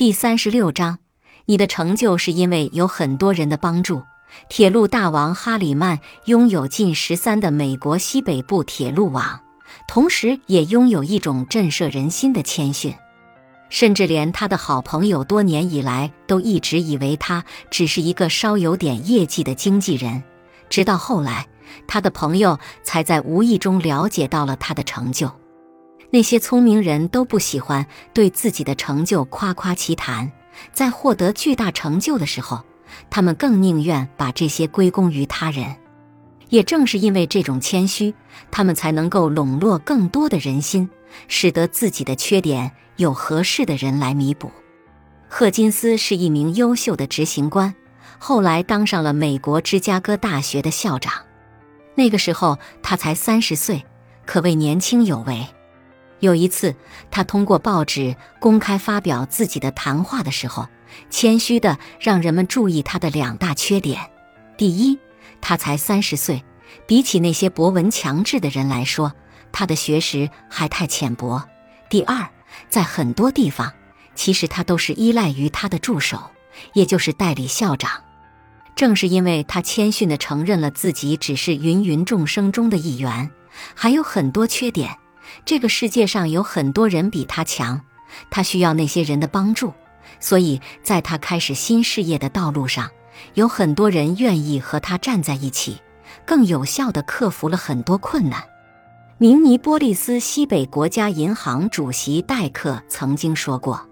第三十六章，你的成就是因为有很多人的帮助。铁路大王哈里曼拥有近十三的美国西北部铁路网，同时也拥有一种震慑人心的谦逊，甚至连他的好朋友多年以来都一直以为他只是一个稍有点业绩的经纪人，直到后来，他的朋友才在无意中了解到了他的成就。那些聪明人都不喜欢对自己的成就夸夸其谈，在获得巨大成就的时候。他们更宁愿把这些归功于他人，也正是因为这种谦虚，他们才能够笼络更多的人心，使得自己的缺点有合适的人来弥补。赫金斯是一名优秀的执行官，后来当上了美国芝加哥大学的校长。那个时候他才三十岁，可谓年轻有为。有一次，他通过报纸公开发表自己的谈话的时候。谦虚的让人们注意他的两大缺点：第一，他才三十岁，比起那些博闻强志的人来说，他的学识还太浅薄；第二，在很多地方，其实他都是依赖于他的助手，也就是代理校长。正是因为他谦逊的承认了自己只是芸芸众生中的一员，还有很多缺点，这个世界上有很多人比他强，他需要那些人的帮助。所以，在他开始新事业的道路上，有很多人愿意和他站在一起，更有效地克服了很多困难。明尼波利斯西北国家银行主席戴克曾经说过：“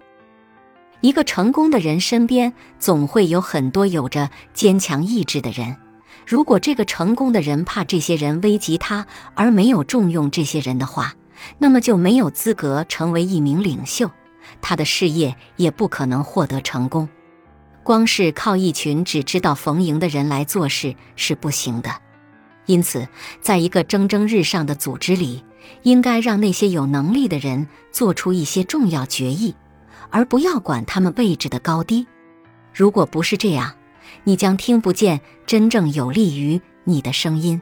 一个成功的人身边总会有很多有着坚强意志的人。如果这个成功的人怕这些人危及他，而没有重用这些人的话，那么就没有资格成为一名领袖。”他的事业也不可能获得成功，光是靠一群只知道逢迎的人来做事是不行的。因此，在一个蒸蒸日上的组织里，应该让那些有能力的人做出一些重要决议，而不要管他们位置的高低。如果不是这样，你将听不见真正有利于你的声音。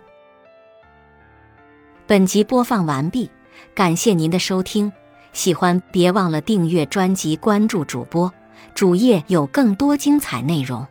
本集播放完毕，感谢您的收听。喜欢别忘了订阅专辑，关注主播，主页有更多精彩内容。